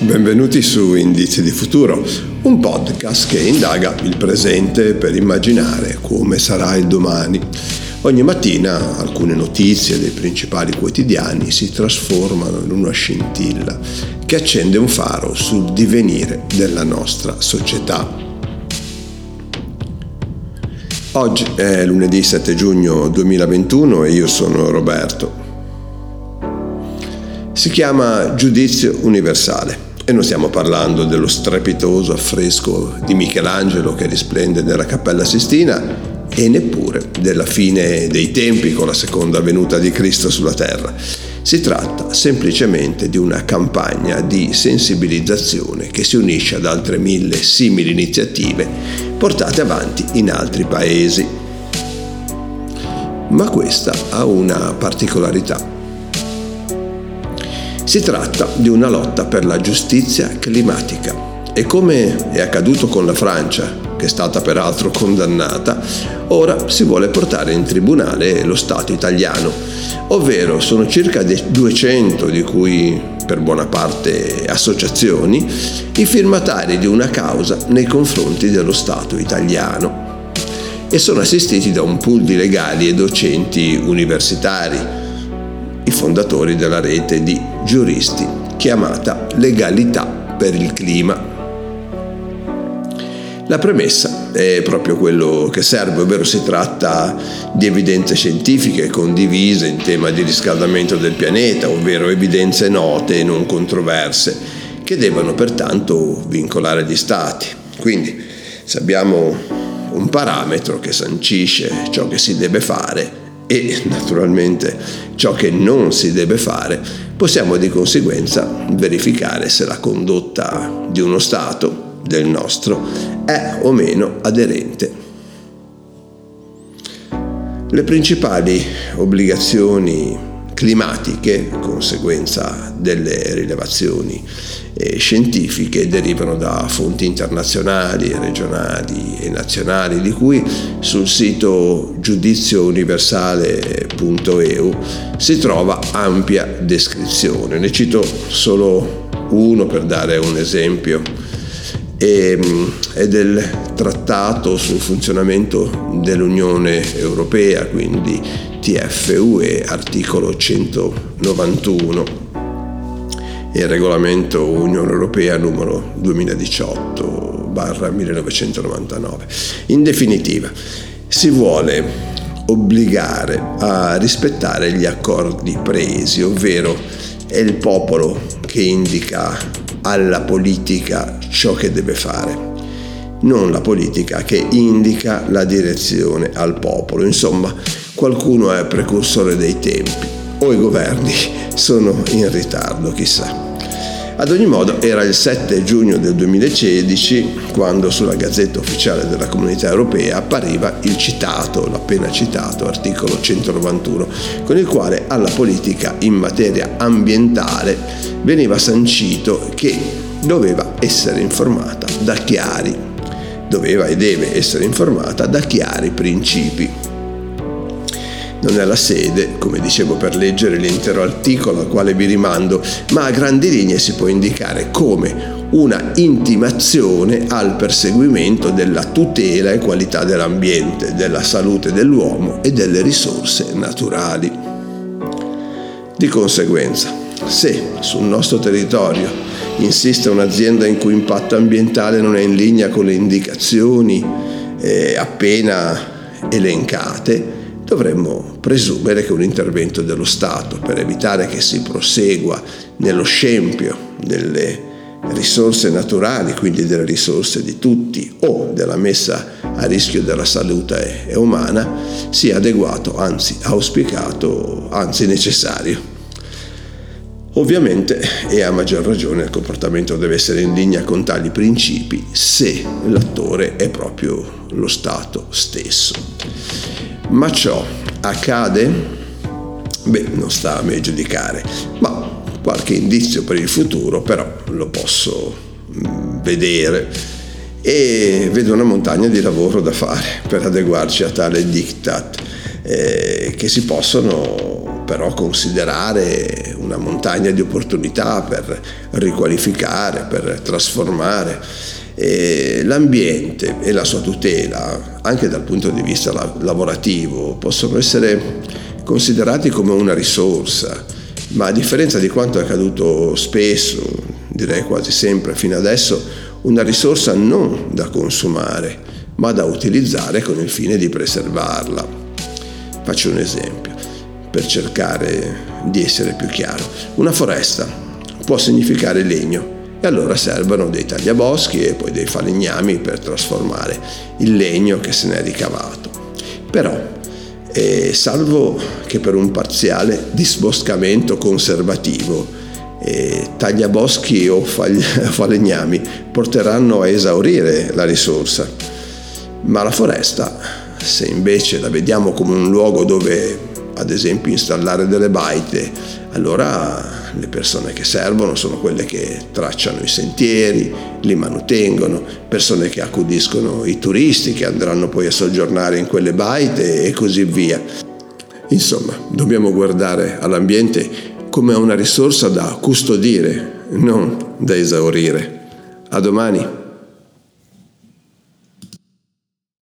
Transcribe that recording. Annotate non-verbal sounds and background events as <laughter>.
Benvenuti su Indizi di Futuro, un podcast che indaga il presente per immaginare come sarà il domani. Ogni mattina alcune notizie dei principali quotidiani si trasformano in una scintilla che accende un faro sul divenire della nostra società. Oggi è lunedì 7 giugno 2021 e io sono Roberto. Si chiama Giudizio Universale e non stiamo parlando dello strepitoso affresco di Michelangelo che risplende nella Cappella Sistina e neppure della fine dei tempi con la seconda venuta di Cristo sulla terra. Si tratta semplicemente di una campagna di sensibilizzazione che si unisce ad altre mille simili iniziative portate avanti in altri paesi. Ma questa ha una particolarità. Si tratta di una lotta per la giustizia climatica e come è accaduto con la Francia, che è stata peraltro condannata, ora si vuole portare in tribunale lo Stato italiano, ovvero sono circa 200, di cui per buona parte associazioni, i firmatari di una causa nei confronti dello Stato italiano e sono assistiti da un pool di legali e docenti universitari, i fondatori della rete di giuristi chiamata Legalità per il Clima. La premessa è proprio quello che serve, ovvero si tratta di evidenze scientifiche condivise in tema di riscaldamento del pianeta, ovvero evidenze note e non controverse, che devono pertanto vincolare gli Stati. Quindi se abbiamo un parametro che sancisce ciò che si deve fare e naturalmente ciò che non si deve fare, possiamo di conseguenza verificare se la condotta di uno Stato del nostro è o meno aderente. Le principali obbligazioni climatiche, conseguenza delle rilevazioni eh, scientifiche, derivano da fonti internazionali, regionali e nazionali, di cui sul sito giudiziouniversale.eu si trova ampia descrizione. Ne cito solo uno per dare un esempio e, e del trattato sul funzionamento dell'Unione Europea, quindi TFUE, articolo 191 e regolamento Unione Europea numero 2018 barra 1999. In definitiva, si vuole obbligare a rispettare gli accordi presi, ovvero è il popolo che indica alla politica ciò che deve fare, non la politica che indica la direzione al popolo. Insomma, qualcuno è precursore dei tempi o i governi <laughs> sono in ritardo, chissà. Ad ogni modo era il 7 giugno del 2016 quando sulla Gazzetta Ufficiale della Comunità Europea appariva il citato, l'appena citato articolo 191, con il quale alla politica in materia ambientale veniva sancito che doveva essere informata da chiari, doveva e deve essere informata da chiari principi non è la sede, come dicevo, per leggere l'intero articolo al quale vi rimando, ma a grandi linee si può indicare come una intimazione al perseguimento della tutela e qualità dell'ambiente, della salute dell'uomo e delle risorse naturali. Di conseguenza, se sul nostro territorio insiste un'azienda in cui impatto ambientale non è in linea con le indicazioni eh, appena elencate, dovremmo presumere che un intervento dello Stato per evitare che si prosegua nello scempio delle risorse naturali, quindi delle risorse di tutti o della messa a rischio della salute umana, sia adeguato, anzi auspicato, anzi necessario. Ovviamente e a maggior ragione il comportamento deve essere in linea con tali principi se l'attore è proprio lo Stato stesso. Ma ciò accade? Beh, non sta a me giudicare, ma qualche indizio per il futuro però lo posso mm, vedere e vedo una montagna di lavoro da fare per adeguarci a tale diktat eh, che si possono però considerare una montagna di opportunità per riqualificare, per trasformare. E l'ambiente e la sua tutela, anche dal punto di vista lavorativo, possono essere considerati come una risorsa, ma a differenza di quanto è accaduto spesso, direi quasi sempre fino adesso, una risorsa non da consumare, ma da utilizzare con il fine di preservarla. Faccio un esempio per cercare di essere più chiaro. Una foresta può significare legno e allora servono dei tagliaboschi e poi dei falegnami per trasformare il legno che se n'è ricavato. Però, eh, salvo che per un parziale disboscamento conservativo, eh, tagliaboschi o <laughs> falegnami porteranno a esaurire la risorsa. Ma la foresta, se invece la vediamo come un luogo dove ad esempio installare delle baite, allora le persone che servono sono quelle che tracciano i sentieri, li manutengono, persone che accudiscono i turisti che andranno poi a soggiornare in quelle baite e così via. Insomma, dobbiamo guardare all'ambiente come a una risorsa da custodire, non da esaurire. A domani.